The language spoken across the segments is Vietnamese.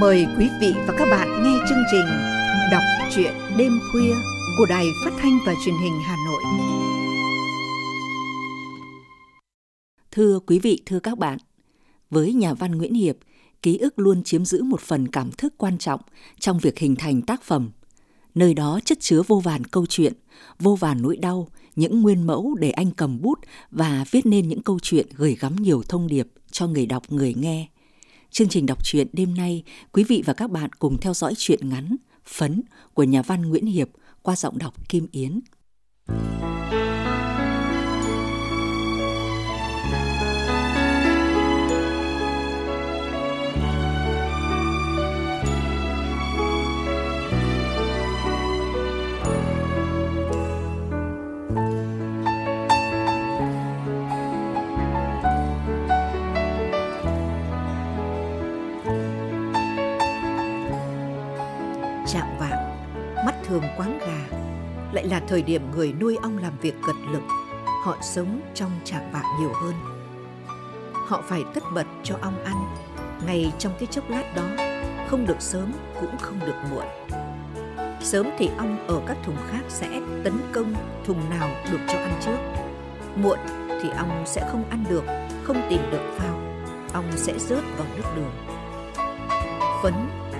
Mời quý vị và các bạn nghe chương trình Đọc truyện đêm khuya của Đài Phát thanh và Truyền hình Hà Nội. Thưa quý vị, thưa các bạn, với nhà văn Nguyễn Hiệp, ký ức luôn chiếm giữ một phần cảm thức quan trọng trong việc hình thành tác phẩm. Nơi đó chất chứa vô vàn câu chuyện, vô vàn nỗi đau, những nguyên mẫu để anh cầm bút và viết nên những câu chuyện gửi gắm nhiều thông điệp cho người đọc người nghe. Chương trình đọc truyện đêm nay, quý vị và các bạn cùng theo dõi truyện ngắn Phấn của nhà văn Nguyễn Hiệp qua giọng đọc Kim Yến. Chạng thường quán gà, lại là thời điểm người nuôi ong làm việc cật lực. Họ sống trong trạng vạng nhiều hơn. Họ phải tất bật cho ong ăn, ngay trong cái chốc lát đó, không được sớm cũng không được muộn. Sớm thì ong ở các thùng khác sẽ tấn công thùng nào được cho ăn trước. Muộn thì ong sẽ không ăn được, không tìm được phao. Ong sẽ rớt vào nước đường. Phấn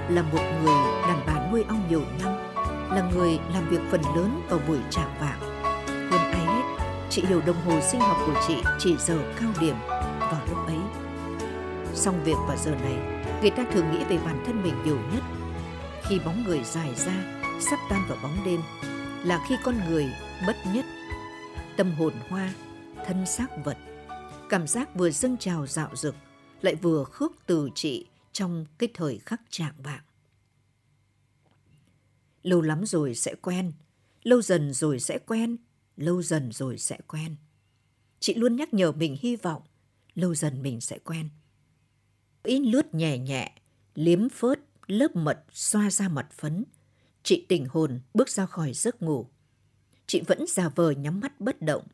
là một người đàn bà nuôi ong nhiều năm, là người làm việc phần lớn vào buổi trạng vạng. Hơn ai hết, chị hiểu đồng hồ sinh học của chị chỉ giờ cao điểm vào lúc ấy. Xong việc vào giờ này, người ta thường nghĩ về bản thân mình nhiều nhất. Khi bóng người dài ra, sắp tan vào bóng đêm, là khi con người bất nhất. Tâm hồn hoa, thân xác vật, cảm giác vừa dâng trào dạo dực, lại vừa khước từ chị trong cái thời khắc trạng vạng. Lâu lắm rồi sẽ quen, lâu dần rồi sẽ quen, lâu dần rồi sẽ quen. Chị luôn nhắc nhở mình hy vọng, lâu dần mình sẽ quen. Ý lướt nhẹ nhẹ, liếm phớt, lớp mật xoa ra mặt phấn. Chị tỉnh hồn bước ra khỏi giấc ngủ. Chị vẫn giả vờ nhắm mắt bất động.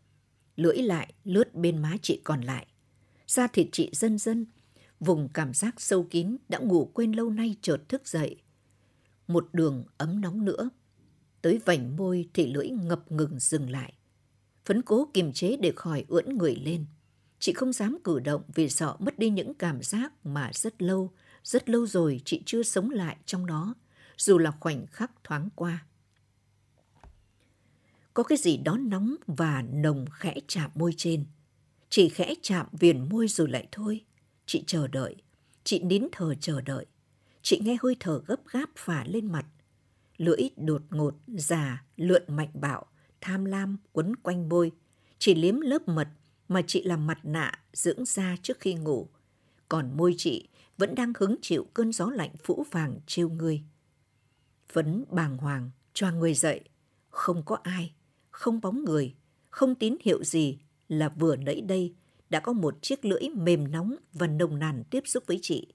Lưỡi lại lướt bên má chị còn lại. Da thịt chị dân dân, vùng cảm giác sâu kín đã ngủ quên lâu nay chợt thức dậy. Một đường ấm nóng nữa. Tới vành môi thì lưỡi ngập ngừng dừng lại. Phấn cố kiềm chế để khỏi ưỡn người lên. Chị không dám cử động vì sợ mất đi những cảm giác mà rất lâu, rất lâu rồi chị chưa sống lại trong đó, dù là khoảnh khắc thoáng qua. Có cái gì đó nóng và nồng khẽ chạm môi trên. Chỉ khẽ chạm viền môi rồi lại thôi. Chị chờ đợi, chị nín thở chờ đợi. Chị nghe hơi thở gấp gáp phả lên mặt. Lưỡi đột ngột, già, lượn mạnh bạo, tham lam quấn quanh môi. Chị liếm lớp mật mà chị làm mặt nạ dưỡng da trước khi ngủ. Còn môi chị vẫn đang hứng chịu cơn gió lạnh phũ vàng trêu người. Phấn bàng hoàng, choàng người dậy. Không có ai, không bóng người, không tín hiệu gì là vừa nãy đây đã có một chiếc lưỡi mềm nóng và nồng nàn tiếp xúc với chị.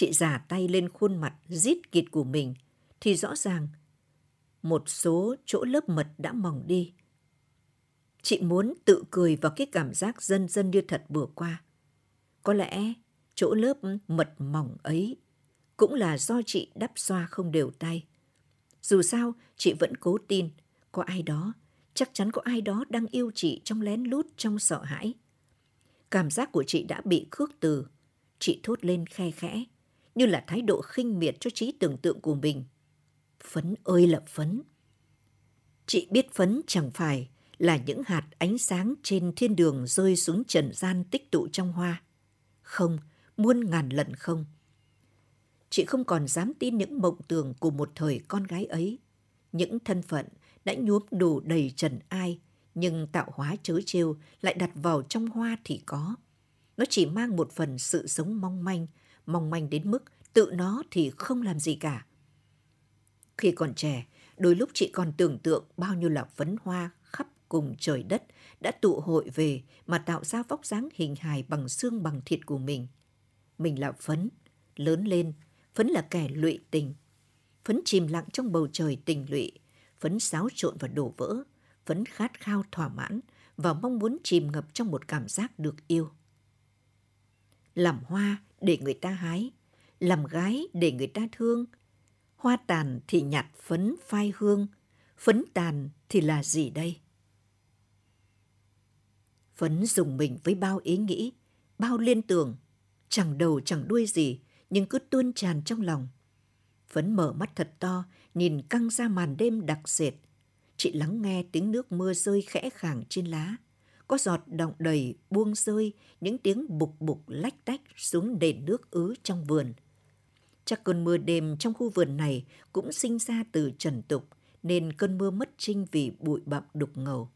Chị giả tay lên khuôn mặt rít kịt của mình thì rõ ràng một số chỗ lớp mật đã mỏng đi. Chị muốn tự cười vào cái cảm giác dân dân như thật vừa qua. Có lẽ chỗ lớp mật mỏng ấy cũng là do chị đắp xoa không đều tay. Dù sao, chị vẫn cố tin có ai đó, chắc chắn có ai đó đang yêu chị trong lén lút trong sợ hãi. Cảm giác của chị đã bị khước từ. Chị thốt lên khe khẽ, như là thái độ khinh miệt cho trí tưởng tượng của mình. Phấn ơi là phấn. Chị biết phấn chẳng phải là những hạt ánh sáng trên thiên đường rơi xuống trần gian tích tụ trong hoa. Không, muôn ngàn lần không. Chị không còn dám tin những mộng tưởng của một thời con gái ấy. Những thân phận đã nhuốm đủ đầy trần ai, nhưng tạo hóa chớ trêu lại đặt vào trong hoa thì có. Nó chỉ mang một phần sự sống mong manh, mong manh đến mức tự nó thì không làm gì cả. Khi còn trẻ, đôi lúc chị còn tưởng tượng bao nhiêu là phấn hoa khắp cùng trời đất đã tụ hội về mà tạo ra vóc dáng hình hài bằng xương bằng thịt của mình. Mình là phấn, lớn lên, phấn là kẻ lụy tình. Phấn chìm lặng trong bầu trời tình lụy, phấn xáo trộn và đổ vỡ, phấn khát khao thỏa mãn và mong muốn chìm ngập trong một cảm giác được yêu. Làm hoa để người ta hái, làm gái để người ta thương. Hoa tàn thì nhặt phấn phai hương, phấn tàn thì là gì đây? Phấn dùng mình với bao ý nghĩ, bao liên tưởng, chẳng đầu chẳng đuôi gì, nhưng cứ tuôn tràn trong lòng. Phấn mở mắt thật to, nhìn căng ra màn đêm đặc sệt. Chị lắng nghe tiếng nước mưa rơi khẽ khàng trên lá. Có giọt động đầy buông rơi, những tiếng bục bục lách tách xuống nền nước ứ trong vườn. Chắc cơn mưa đêm trong khu vườn này cũng sinh ra từ trần tục, nên cơn mưa mất trinh vì bụi bặm đục ngầu.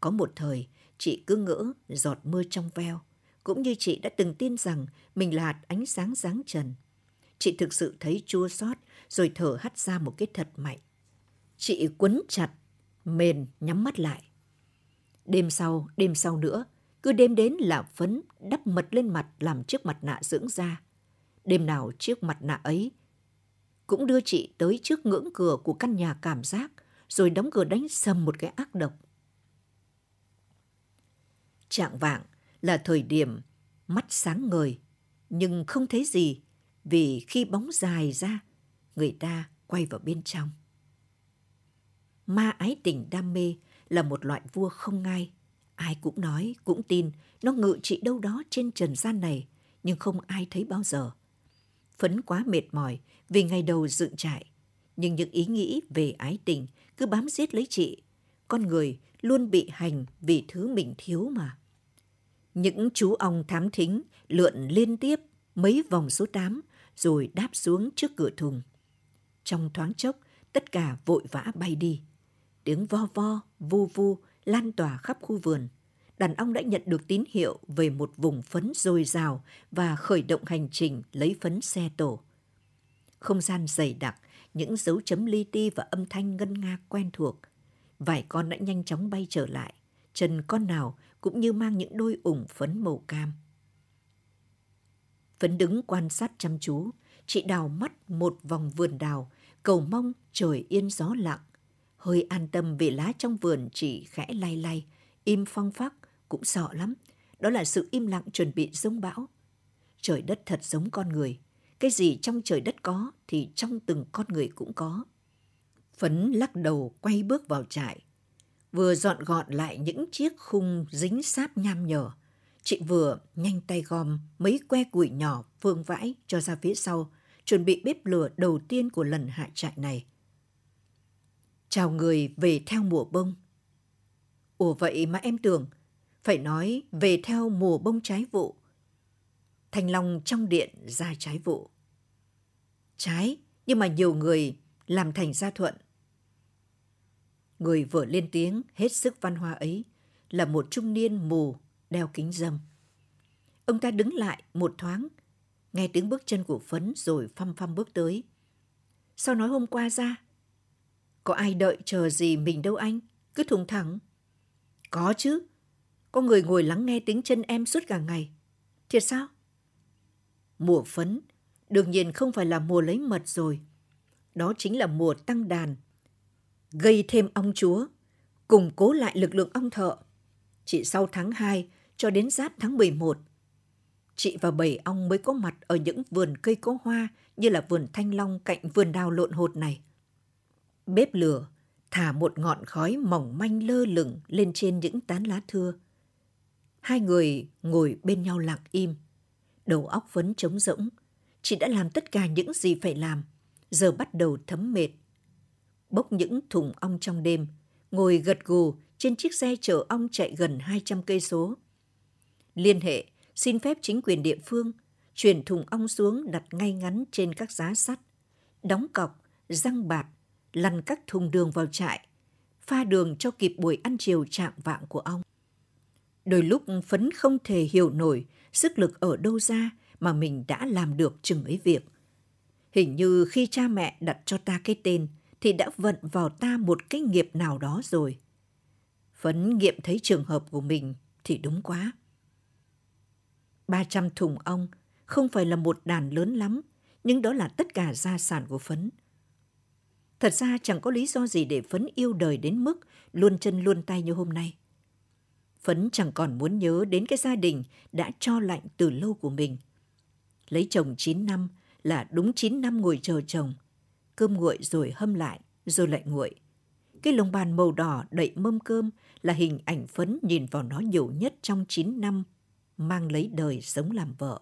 Có một thời, chị cứ ngỡ giọt mưa trong veo, cũng như chị đã từng tin rằng mình là hạt ánh sáng dáng trần. Chị thực sự thấy chua xót rồi thở hắt ra một cái thật mạnh. Chị quấn chặt, mền nhắm mắt lại. Đêm sau, đêm sau nữa, cứ đêm đến là phấn đắp mật lên mặt làm chiếc mặt nạ dưỡng da. Đêm nào chiếc mặt nạ ấy cũng đưa chị tới trước ngưỡng cửa của căn nhà cảm giác rồi đóng cửa đánh sầm một cái ác độc. Trạng vạng là thời điểm mắt sáng ngời nhưng không thấy gì vì khi bóng dài ra người ta quay vào bên trong. Ma ái tình đam mê là một loại vua không ngai. Ai cũng nói, cũng tin nó ngự trị đâu đó trên trần gian này, nhưng không ai thấy bao giờ. Phấn quá mệt mỏi vì ngày đầu dựng trại, nhưng những ý nghĩ về ái tình cứ bám giết lấy chị. Con người luôn bị hành vì thứ mình thiếu mà. Những chú ong thám thính lượn liên tiếp mấy vòng số 8 rồi đáp xuống trước cửa thùng. Trong thoáng chốc, tất cả vội vã bay đi. Tiếng vo vo, vu vu lan tỏa khắp khu vườn. Đàn ong đã nhận được tín hiệu về một vùng phấn dồi dào và khởi động hành trình lấy phấn xe tổ. Không gian dày đặc, những dấu chấm li ti và âm thanh ngân nga quen thuộc. Vài con đã nhanh chóng bay trở lại, chân con nào cũng như mang những đôi ủng phấn màu cam. Phấn đứng quan sát chăm chú, chị đào mắt một vòng vườn đào, cầu mong trời yên gió lặng. Hơi an tâm vì lá trong vườn chỉ khẽ lay lay, im phong phắc, cũng sợ lắm. Đó là sự im lặng chuẩn bị giống bão. Trời đất thật giống con người. Cái gì trong trời đất có thì trong từng con người cũng có. Phấn lắc đầu quay bước vào trại. Vừa dọn gọn lại những chiếc khung dính sát nham nhở. Chị vừa nhanh tay gom mấy que củi nhỏ vương vãi cho ra phía sau, chuẩn bị bếp lửa đầu tiên của lần hạ trại này. Chào người về theo mùa bông. Ủa vậy mà em tưởng, phải nói về theo mùa bông trái vụ. Thành Long trong điện ra trái vụ. Trái, nhưng mà nhiều người làm thành gia thuận. Người vừa lên tiếng hết sức văn hoa ấy là một trung niên mù đeo kính dâm. Ông ta đứng lại một thoáng, nghe tiếng bước chân của Phấn rồi phăm phăm bước tới. Sao nói hôm qua ra? Có ai đợi chờ gì mình đâu anh, cứ thùng thẳng. Có chứ, có người ngồi lắng nghe tiếng chân em suốt cả ngày. Thiệt sao? Mùa phấn, đương nhiên không phải là mùa lấy mật rồi. Đó chính là mùa tăng đàn. Gây thêm ong chúa, củng cố lại lực lượng ong thợ. Chỉ sau tháng 2 cho đến giáp tháng 11, chị và bảy ong mới có mặt ở những vườn cây có hoa như là vườn thanh long cạnh vườn đào lộn hột này. Bếp lửa thả một ngọn khói mỏng manh lơ lửng lên trên những tán lá thưa. Hai người ngồi bên nhau lặng im, đầu óc vẫn trống rỗng. Chị đã làm tất cả những gì phải làm, giờ bắt đầu thấm mệt. Bốc những thùng ong trong đêm, ngồi gật gù trên chiếc xe chở ong chạy gần 200 cây số. Liên hệ, xin phép chính quyền địa phương, chuyển thùng ong xuống đặt ngay ngắn trên các giá sắt, đóng cọc, răng bạt, lăn các thùng đường vào trại, pha đường cho kịp buổi ăn chiều trạng vạng của ong. Đôi lúc Phấn không thể hiểu nổi sức lực ở đâu ra mà mình đã làm được chừng ấy việc. Hình như khi cha mẹ đặt cho ta cái tên thì đã vận vào ta một cái nghiệp nào đó rồi. Phấn nghiệm thấy trường hợp của mình thì đúng quá. 300 thùng ong không phải là một đàn lớn lắm, nhưng đó là tất cả gia sản của Phấn. Thật ra chẳng có lý do gì để Phấn yêu đời đến mức luôn chân luôn tay như hôm nay. Phấn chẳng còn muốn nhớ đến cái gia đình đã cho lạnh từ lâu của mình. Lấy chồng 9 năm là đúng 9 năm ngồi chờ chồng. Cơm nguội rồi hâm lại, rồi lại nguội. Cái lồng bàn màu đỏ đậy mâm cơm là hình ảnh Phấn nhìn vào nó nhiều nhất trong 9 năm mang lấy đời sống làm vợ.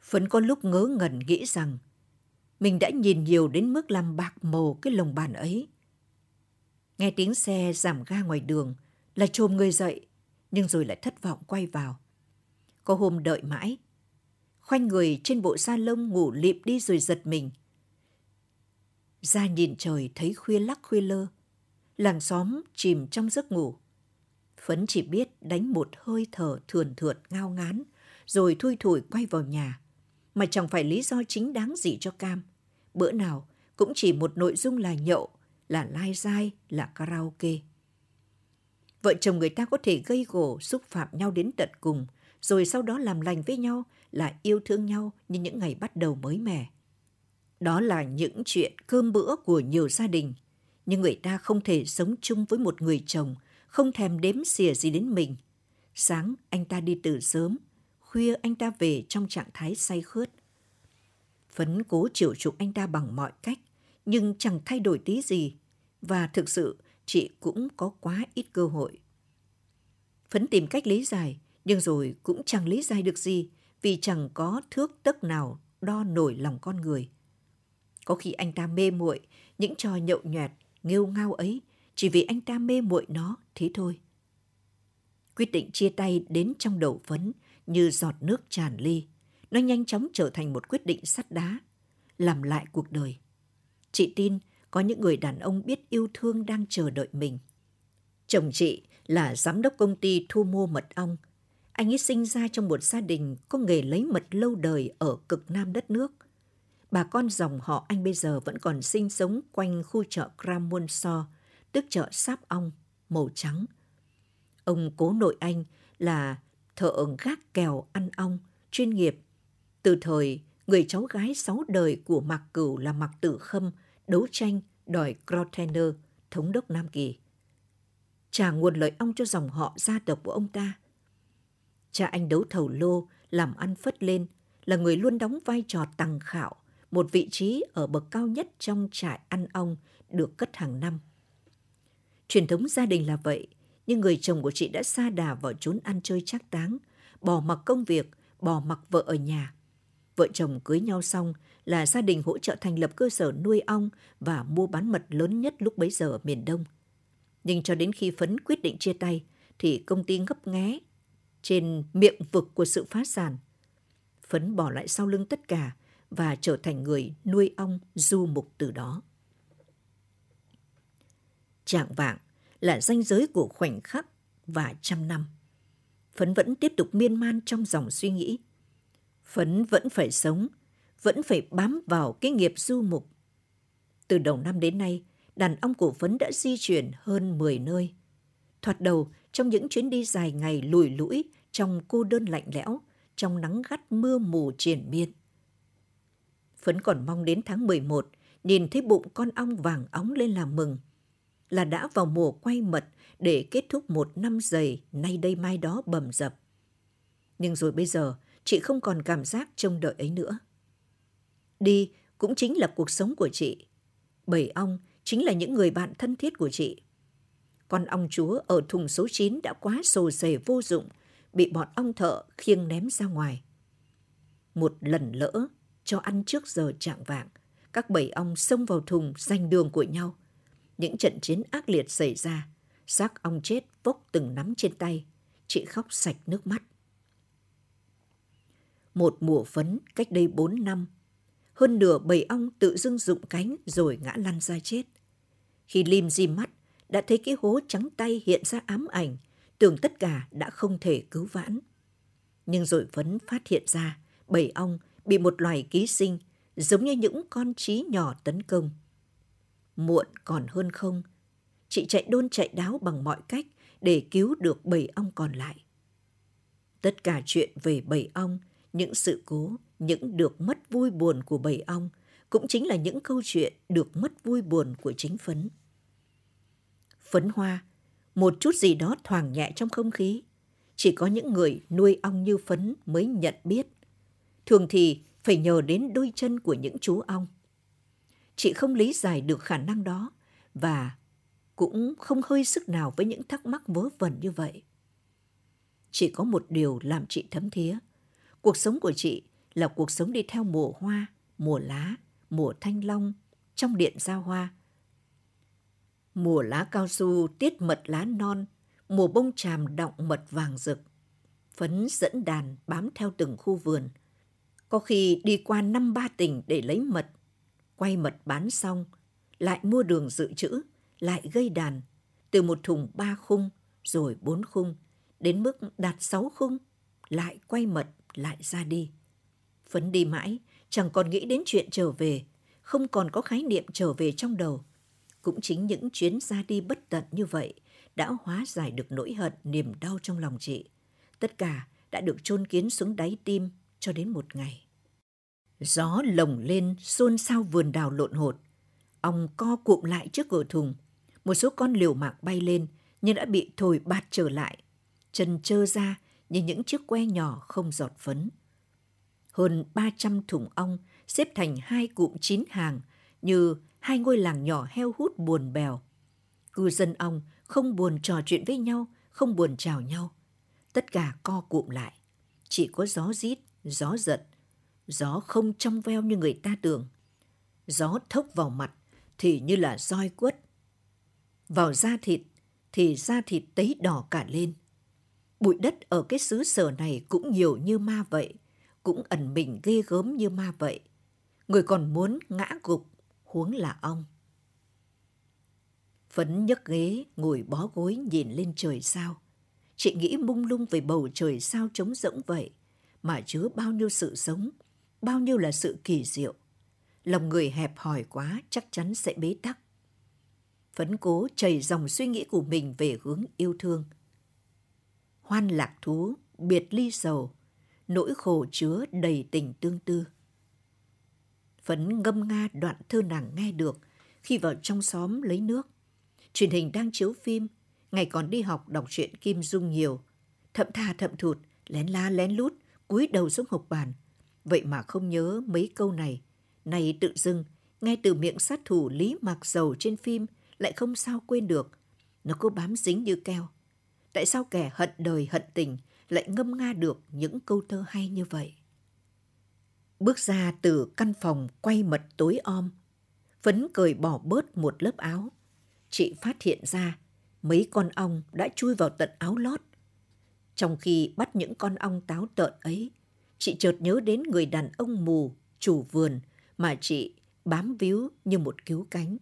Phấn có lúc ngớ ngẩn nghĩ rằng mình đã nhìn nhiều đến mức làm bạc màu cái lồng bàn ấy. Nghe tiếng xe giảm ga ngoài đường là trồm người dậy, nhưng rồi lại thất vọng quay vào. Có hôm đợi mãi, khoanh người trên bộ sa lông ngủ lịm đi rồi giật mình. Ra nhìn trời thấy khuya lắc khuya lơ, làng xóm chìm trong giấc ngủ. Phấn chỉ biết đánh một hơi thở thườn thượt ngao ngán, rồi thui thủi quay vào nhà, mà chẳng phải lý do chính đáng gì cho Cam. Bữa nào cũng chỉ một nội dung là nhậu, là lai dai, là karaoke. Vợ chồng người ta có thể gây gổ, xúc phạm nhau đến tận cùng, rồi sau đó làm lành với nhau, là yêu thương nhau như những ngày bắt đầu mới mẻ. Đó là những chuyện cơm bữa của nhiều gia đình, nhưng người ta không thể sống chung với một người chồng, không thèm đếm xỉa gì đến mình. Sáng anh ta đi từ sớm, khuya anh ta về trong trạng thái say khướt. Phấn cố chịu chuộng anh ta bằng mọi cách, nhưng chẳng thay đổi tí gì. Và thực sự, chị cũng có quá ít cơ hội. Phấn tìm cách lý giải, nhưng rồi cũng chẳng lý giải được gì vì chẳng có thước tấc nào đo nổi lòng con người. Có khi anh ta mê muội những trò nhậu nhẹt, nghêu ngao ấy chỉ vì anh ta mê muội nó, thế thôi. Quyết định chia tay đến trong đầu phấn như giọt nước tràn ly. Nó nhanh chóng trở thành một quyết định sắt đá, làm lại cuộc đời. Chị tin có những người đàn ông biết yêu thương đang chờ đợi mình. Chồng chị là giám đốc công ty thu mua mật ong. Anh ấy sinh ra trong một gia đình có nghề lấy mật lâu đời ở cực nam đất nước. Bà con dòng họ anh bây giờ vẫn còn sinh sống quanh khu chợ Kramunso, tức chợ sáp ong, màu trắng. Ông cố nội anh là thợ gác kèo ăn ong, chuyên nghiệp. Từ thời người cháu gái sáu đời của Mạc Cửu là Mạc Tử Khâm đấu tranh đòi Grotener, thống đốc Nam Kỳ. Trả nguồn lợi ong cho dòng họ gia tộc của ông ta. Cha anh đấu thầu lô, làm ăn phất lên, là người luôn đóng vai trò tăng khảo, một vị trí ở bậc cao nhất trong trại ăn ong được cất hàng năm. Truyền thống gia đình là vậy, nhưng người chồng của chị đã xa đà vào trốn ăn chơi chắc táng, bỏ mặc công việc, bỏ mặc vợ ở nhà. Vợ chồng cưới nhau xong là gia đình hỗ trợ thành lập cơ sở nuôi ong và mua bán mật lớn nhất lúc bấy giờ ở miền Đông. Nhưng cho đến khi Phấn quyết định chia tay, thì công ty ngấp nghé trên miệng vực của sự phá sản. Phấn bỏ lại sau lưng tất cả và trở thành người nuôi ong du mục từ đó. Trạng vạng là ranh giới của khoảnh khắc và trăm năm. Phấn vẫn tiếp tục miên man trong dòng suy nghĩ. Phấn vẫn phải sống, vẫn phải bám vào cái nghiệp du mục. Từ đầu năm đến nay, đàn ông của Phấn đã di chuyển hơn 10 nơi. Thoạt đầu, trong những chuyến đi dài ngày lùi lũi, trong cô đơn lạnh lẽo, trong nắng gắt mưa mù triển miên. Phấn còn mong đến tháng 11, nhìn thấy bụng con ong vàng óng lên làm mừng. Là đã vào mùa quay mật để kết thúc một năm dày nay đây mai đó bầm dập. Nhưng rồi bây giờ, chị không còn cảm giác trông đợi ấy nữa. Đi cũng chính là cuộc sống của chị. Bảy ong chính là những người bạn thân thiết của chị. Con ong chúa ở thùng số 9 đã quá sồ sề vô dụng, bị bọn ong thợ khiêng ném ra ngoài. Một lần lỡ, cho ăn trước giờ trạng vạng, các bầy ong xông vào thùng giành đường của nhau. Những trận chiến ác liệt xảy ra, xác ong chết vốc từng nắm trên tay, chị khóc sạch nước mắt. Một mùa phấn cách đây bốn năm, hơn nửa bầy ong tự dưng rụng cánh rồi ngã lăn ra chết. Khi lim di mắt, đã thấy cái hố trắng tay hiện ra ám ảnh, tưởng tất cả đã không thể cứu vãn. Nhưng rồi Phấn phát hiện ra, bầy ong bị một loài ký sinh, giống như những con trí nhỏ tấn công. Muộn còn hơn không, chị chạy đôn chạy đáo bằng mọi cách để cứu được bầy ong còn lại. Tất cả chuyện về bầy ong, những sự cố, những được mất vui buồn của bầy ong cũng chính là những câu chuyện được mất vui buồn của chính phấn. Phấn hoa, một chút gì đó thoảng nhẹ trong không khí. Chỉ có những người nuôi ong như phấn mới nhận biết. thường thì phải nhờ đến đôi chân của những chú ong. Chị không lý giải được khả năng đó và cũng không hơi sức nào với những thắc mắc vớ vẩn như vậy. Chỉ có một điều làm chị thấm thía. Cuộc sống của chị là cuộc sống đi theo mùa hoa, mùa lá, mùa thanh long, trong điện giao hoa. Mùa lá cao su tiết mật lá non, mùa bông tràm đọng mật vàng rực. Phấn dẫn đàn bám theo từng khu vườn. Có khi đi qua năm ba tỉnh để lấy mật, quay mật bán xong, lại mua đường dự trữ, lại gây đàn, từ một thùng ba khung, rồi bốn khung, đến mức đạt sáu khung, lại quay mật, lại ra đi. Phấn đi mãi, chẳng còn nghĩ đến chuyện trở về, không còn có khái niệm trở về trong đầu. Cũng chính những chuyến ra đi bất tận như vậy đã hóa giải được nỗi hận, niềm đau trong lòng chị. Tất cả đã được chôn kiến xuống đáy tim cho đến một ngày. Gió lồng lên xôn xao vườn đào lộn hột. Ong co cụm lại trước cửa thùng. Một số con liều mạng bay lên nhưng đã bị thổi bạt trở lại. Chân trơ ra như những chiếc que nhỏ không giọt phấn. Hơn 300 thùng ong xếp thành hai cụm chín hàng như hai ngôi làng nhỏ heo hút buồn bèo. Cư dân ong không buồn trò chuyện với nhau, không buồn chào nhau. Tất cả co cụm lại. Chỉ có gió rít, gió giật. Gió không trong veo như người ta tưởng. Gió thốc vào mặt thì như là roi quất. Vào da thịt thì da thịt tấy đỏ cả lên. Bụi đất ở cái xứ sở này cũng nhiều như ma vậy, cũng ẩn mình ghê gớm như ma vậy. Người còn muốn ngã gục, huống là ông. Phấn nhấc ghế, ngồi bó gối nhìn lên trời sao. Chị nghĩ mung lung về bầu trời sao trống rỗng vậy, mà chứa bao nhiêu sự sống, bao nhiêu là sự kỳ diệu. Lòng người hẹp hòi quá chắc chắn sẽ bế tắc. Phấn cố chảy dòng suy nghĩ của mình về hướng yêu thương. Hoan lạc thú, biệt ly sầu, nỗi khổ chứa đầy tình tương tư. Phấn ngâm nga đoạn thơ nàng nghe được khi vào trong xóm lấy nước. Truyền hình đang chiếu phim, ngày còn đi học đọc truyện Kim Dung nhiều. Thậm thà thậm thụt, lén la lén lút, cúi đầu xuống hộp bàn. Vậy mà không nhớ mấy câu này. Này tự dưng, ngay từ miệng sát thủ Lý Mạc Dầu trên phim lại không sao quên được. Nó cứ bám dính như keo. Tại sao kẻ hận đời hận tình lại ngâm nga được những câu thơ hay như vậy? Bước ra từ căn phòng quay mật tối om, Phấn cởi bỏ bớt một lớp áo. Chị phát hiện ra mấy con ong đã chui vào tận áo lót. Trong khi bắt những con ong táo tợn ấy, chị chợt nhớ đến người đàn ông mù, chủ vườn mà chị bám víu như một cứu cánh.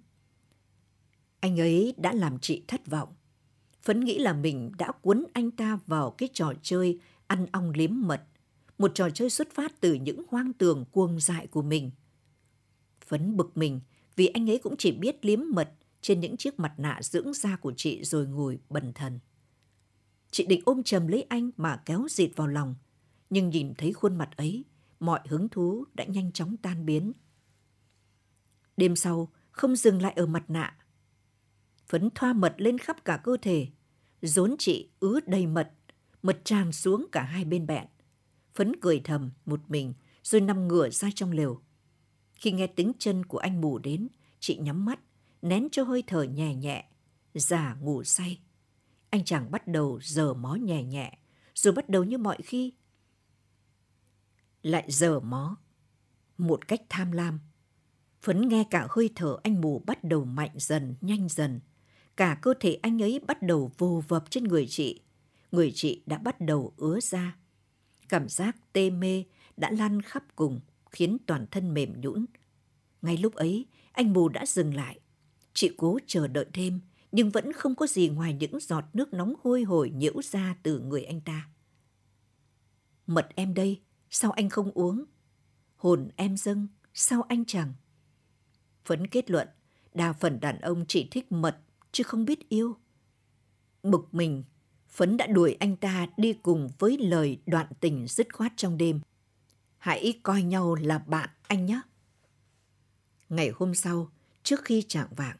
Anh ấy đã làm chị thất vọng. Phấn nghĩ là mình đã cuốn anh ta vào cái trò chơi ăn ong liếm mật, một trò chơi xuất phát từ những hoang tường cuồng dại của mình. Phấn bực mình vì anh ấy cũng chỉ biết liếm mật trên những chiếc mặt nạ dưỡng da của chị rồi ngồi bần thần. Chị định ôm chầm lấy anh mà kéo dịt vào lòng, nhưng nhìn thấy khuôn mặt ấy, mọi hứng thú đã nhanh chóng tan biến. Đêm sau, không dừng lại ở mặt nạ. Phấn thoa mật lên khắp cả cơ thể, rốn chị ứ đầy mật, mật tràn xuống cả hai bên bẹn. Phấn cười thầm một mình rồi nằm ngửa ra trong lều. Khi nghe tiếng chân của anh mù đến, chị nhắm mắt, nén cho hơi thở nhẹ nhẹ, giả ngủ say. Anh chàng bắt đầu giờ mó nhẹ nhẹ, rồi bắt đầu như mọi khi. Lại dở mó, một cách tham lam. Phấn nghe cả hơi thở anh mù bắt đầu mạnh dần, nhanh dần. Cả cơ thể anh ấy bắt đầu vô vập trên người chị. Người chị đã bắt đầu ứa ra. Cảm giác tê mê đã lan khắp cùng, khiến toàn thân mềm nhũn. Ngay lúc ấy, anh mù đã dừng lại. Chị cố chờ đợi thêm, nhưng vẫn không có gì ngoài những giọt nước nóng hôi hổi nhiễu ra từ người anh ta. Mật em đây, sao anh không uống? Hồn em dâng, sao anh chẳng? Phấn kết luận, đa phần đàn ông chỉ thích mật chứ không biết yêu. Bực mình, Phấn đã đuổi anh ta đi cùng với lời đoạn tình dứt khoát trong đêm. Hãy coi nhau là bạn anh nhé. Ngày hôm sau, trước khi trạng vạng,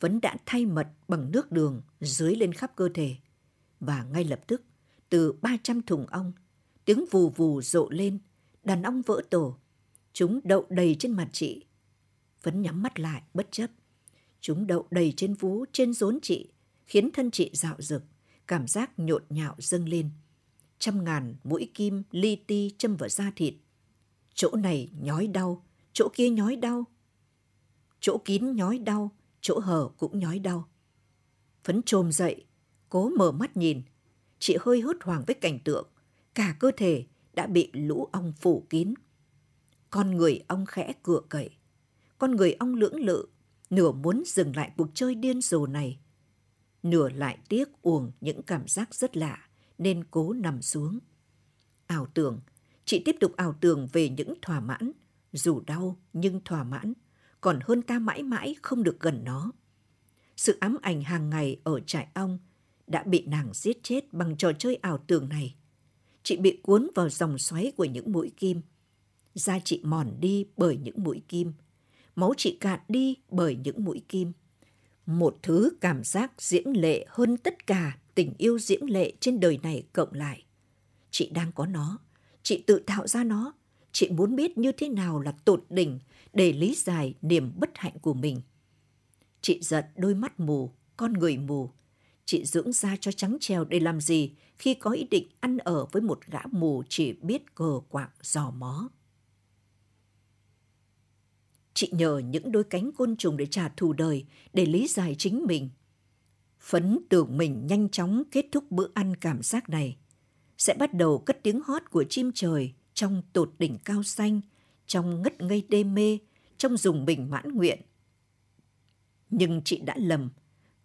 Phấn đã thay mật bằng nước đường dưới lên khắp cơ thể. Và ngay lập tức, từ 300 thùng ong, tiếng vù vù rộ lên, đàn ong vỡ tổ. Chúng đậu đầy trên mặt chị. Phấn nhắm mắt lại, bất chấp. Chúng đậu đầy trên vú, trên rốn chị, khiến thân chị dạo rực, cảm giác nhộn nhạo dâng lên. Trăm ngàn mũi kim li ti châm vào da thịt. Chỗ này nhói đau, chỗ kia nhói đau. Chỗ kín nhói đau, chỗ hở cũng nhói đau. Phấn trồm dậy, cố mở mắt nhìn. Chị hơi hốt hoảng với cảnh tượng. Cả cơ thể đã bị lũ ong phủ kín. Con người ong khẽ cựa cậy. Con người ong lưỡng lự, nửa muốn dừng lại cuộc chơi điên rồ này. Nửa lại tiếc uổng những cảm giác rất lạ, nên cố nằm xuống. Ảo tưởng, chị tiếp tục ảo tưởng về những thỏa mãn, dù đau nhưng thỏa mãn, còn hơn ta mãi mãi không được gần nó. Sự ám ảnh hàng ngày ở trại ong đã bị nàng giết chết bằng trò chơi ảo tưởng này. Chị bị cuốn vào dòng xoáy của những mũi kim. Da chị mòn đi bởi những mũi kim. Máu chị cạn đi bởi những mũi kim. Một thứ cảm giác diễm lệ hơn tất cả tình yêu diễm lệ trên đời này cộng lại. Chị đang có nó. Chị tự tạo ra nó. Chị muốn biết như thế nào là tột đỉnh để lý giải niềm bất hạnh của mình. Chị giận đôi mắt mù, con người mù. Chị dưỡng da cho trắng trèo để làm gì khi có ý định ăn ở với một gã mù chỉ biết cờ quạng dò mó. Chị nhờ những đôi cánh côn trùng để trả thù đời, để lý giải chính mình. Phấn tưởng mình nhanh chóng kết thúc bữa ăn cảm giác này. Sẽ bắt đầu cất tiếng hót của chim trời trong tột đỉnh cao xanh, trong ngất ngây đê mê, trong dùng bình mãn nguyện. Nhưng chị đã lầm,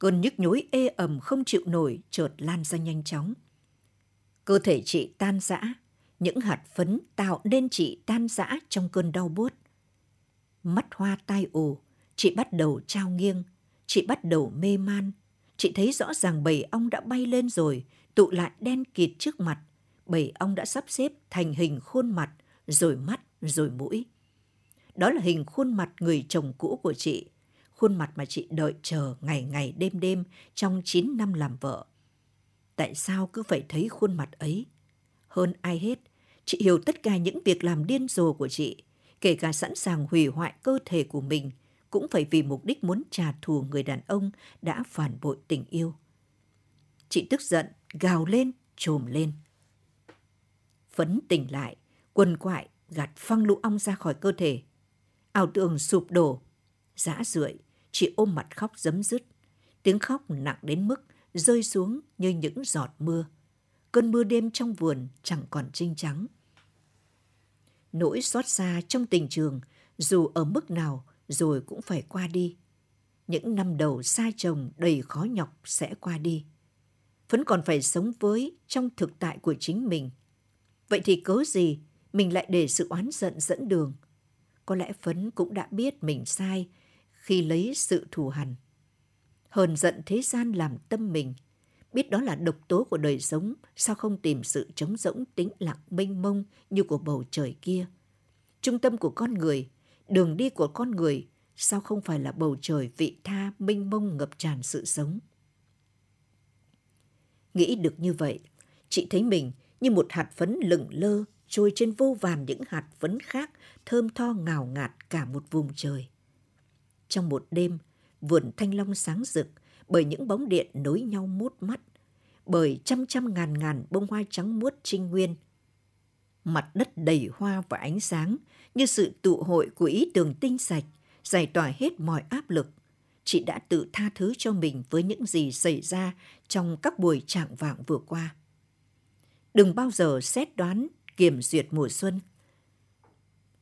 cơn nhức nhối ê ẩm không chịu nổi chợt lan ra nhanh chóng. Cơ thể chị tan rã, những hạt phấn tạo nên chị tan rã trong cơn đau buốt. Mắt hoa tai ù, chị bắt đầu trao nghiêng, chị bắt đầu mê man. Chị thấy rõ ràng bầy ong đã bay lên rồi, tụ lại đen kịt trước mặt. Bầy ong đã sắp xếp thành hình khuôn mặt, rồi mắt, rồi mũi. Đó là hình khuôn mặt người chồng cũ của chị, khuôn mặt mà chị đợi chờ ngày ngày đêm đêm trong 9 năm làm vợ. Tại sao cứ phải thấy khuôn mặt ấy? Hơn ai hết, chị hiểu tất cả những việc làm điên rồ của chị, kể cả sẵn sàng hủy hoại cơ thể của mình, cũng phải vì mục đích muốn trả thù người đàn ông đã phản bội tình yêu. Chị tức giận, gào lên, trồm lên. Phấn tỉnh lại, quần quại, gạt phăng lũ ong ra khỏi cơ thể. Ảo tưởng sụp đổ, dã rượi, chị ôm mặt khóc dấm dứt. Tiếng khóc nặng đến mức rơi xuống như những giọt mưa. Cơn mưa đêm trong vườn chẳng còn trinh trắng. Nỗi xót xa trong tình trường, dù ở mức nào rồi cũng phải qua đi. Những năm đầu xa chồng đầy khó nhọc sẽ qua đi. Vẫn còn phải sống với trong thực tại của chính mình. Vậy thì cớ gì mình lại để sự oán giận dẫn đường? Có lẽ Phấn cũng đã biết mình sai khi lấy sự thù hằn. Hờn giận thế gian làm tâm mình, biết đó là độc tố của đời sống, sao không tìm sự trống rỗng tĩnh lặng mênh mông như của bầu trời kia. Trung tâm của con người, đường đi của con người, sao không phải là bầu trời vị tha mênh mông ngập tràn sự sống. Nghĩ được như vậy, chị thấy mình như một hạt phấn lửng lơ trôi trên vô vàn những hạt phấn khác thơm tho ngào ngạt cả một vùng trời. Trong một đêm, vườn thanh long sáng rực bởi những bóng điện nối nhau mút mắt, bởi trăm trăm ngàn ngàn bông hoa trắng muốt trinh nguyên. Mặt đất đầy hoa và ánh sáng như sự tụ hội của ý tưởng tinh sạch, giải tỏa hết mọi áp lực. Chị đã tự tha thứ cho mình với những gì xảy ra trong các buổi trạng vạng vừa qua. Đừng bao giờ xét đoán, kiểm duyệt mùa xuân.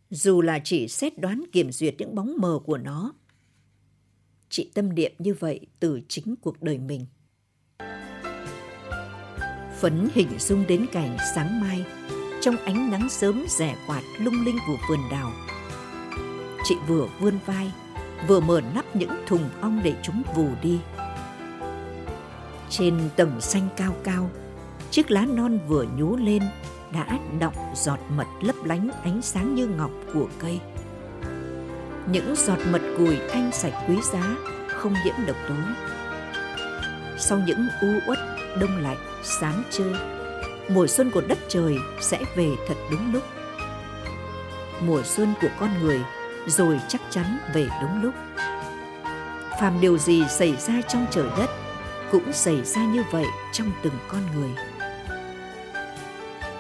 Dù là chỉ xét đoán kiểm duyệt những bóng mờ của nó, chị tâm niệm như vậy từ chính cuộc đời mình. Phấn hình dung đến cảnh sáng mai, trong ánh nắng sớm rẻ quạt lung linh của vườn đào. Chị vừa vươn vai, vừa mở nắp những thùng ong để chúng vù đi. Trên tầng xanh cao cao, chiếc lá non vừa nhú lên đã đọng giọt mật lấp lánh ánh sáng như ngọc của cây những giọt mật cùi thanh sạch quý giá, không nhiễm độc tố sau những u uất, đông lạnh sáng trưa mùa xuân của đất trời sẽ về thật đúng lúc mùa xuân của con người rồi chắc chắn về đúng lúc. Phàm điều gì xảy ra trong trời đất cũng xảy ra như vậy trong từng con người.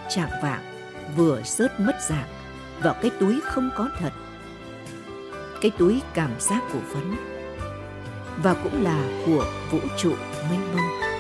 chạng vạng vừa rớt mất dạng vào cái túi không có thật. Cái túi cảm giác của phấn và cũng là của vũ trụ mênh mông.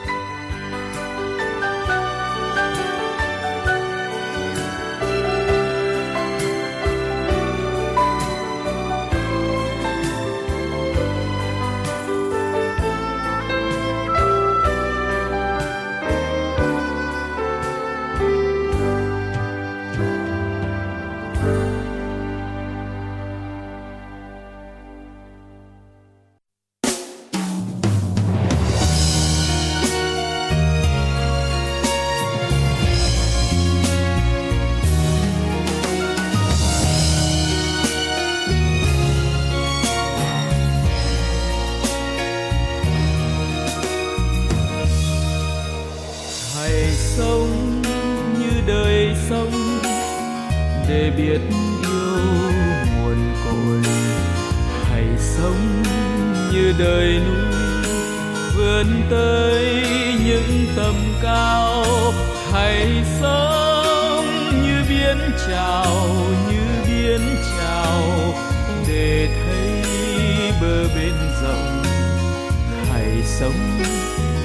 Sống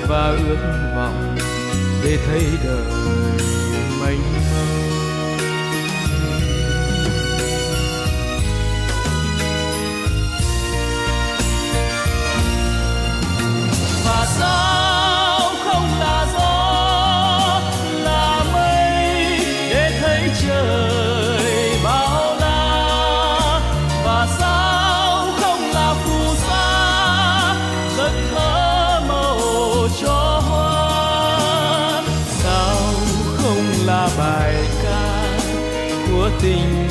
và ước vọng để thấy đời mênh mông yêu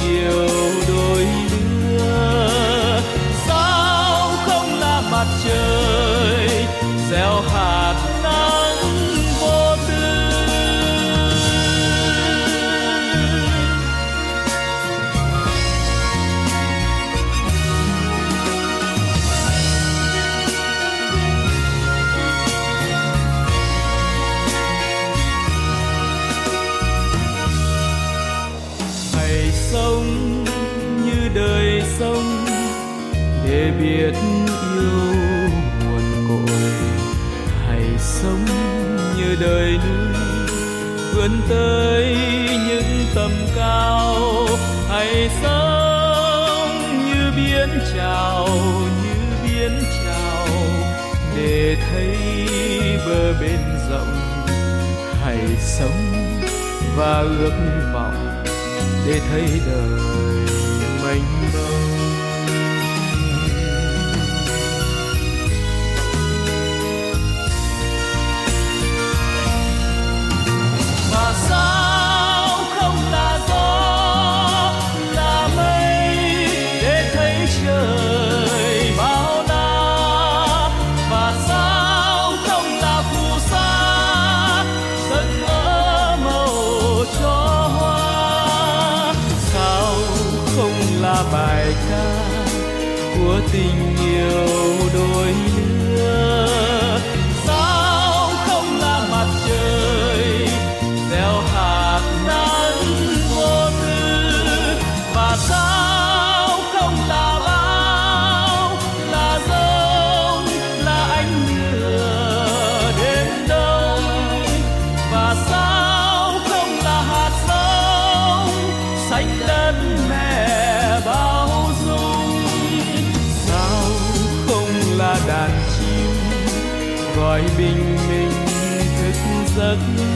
biết yêu nguồn cội hãy sống như đời núi, vươn tới những tầm cao hãy sống như biển trào như biển trào để thấy bờ bên rộng hãy sống và ước vọng để thấy đời mênh tình giấc sao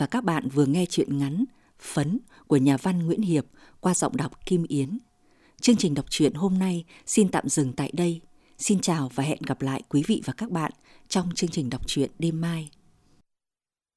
và các bạn vừa nghe chuyện ngắn, Phấn của nhà văn Nguyễn Hiệp qua giọng đọc Kim Yến. Chương trình đọc truyện hôm nay xin tạm dừng tại đây. Xin chào và hẹn gặp lại quý vị và các bạn trong chương trình đọc truyện đêm mai.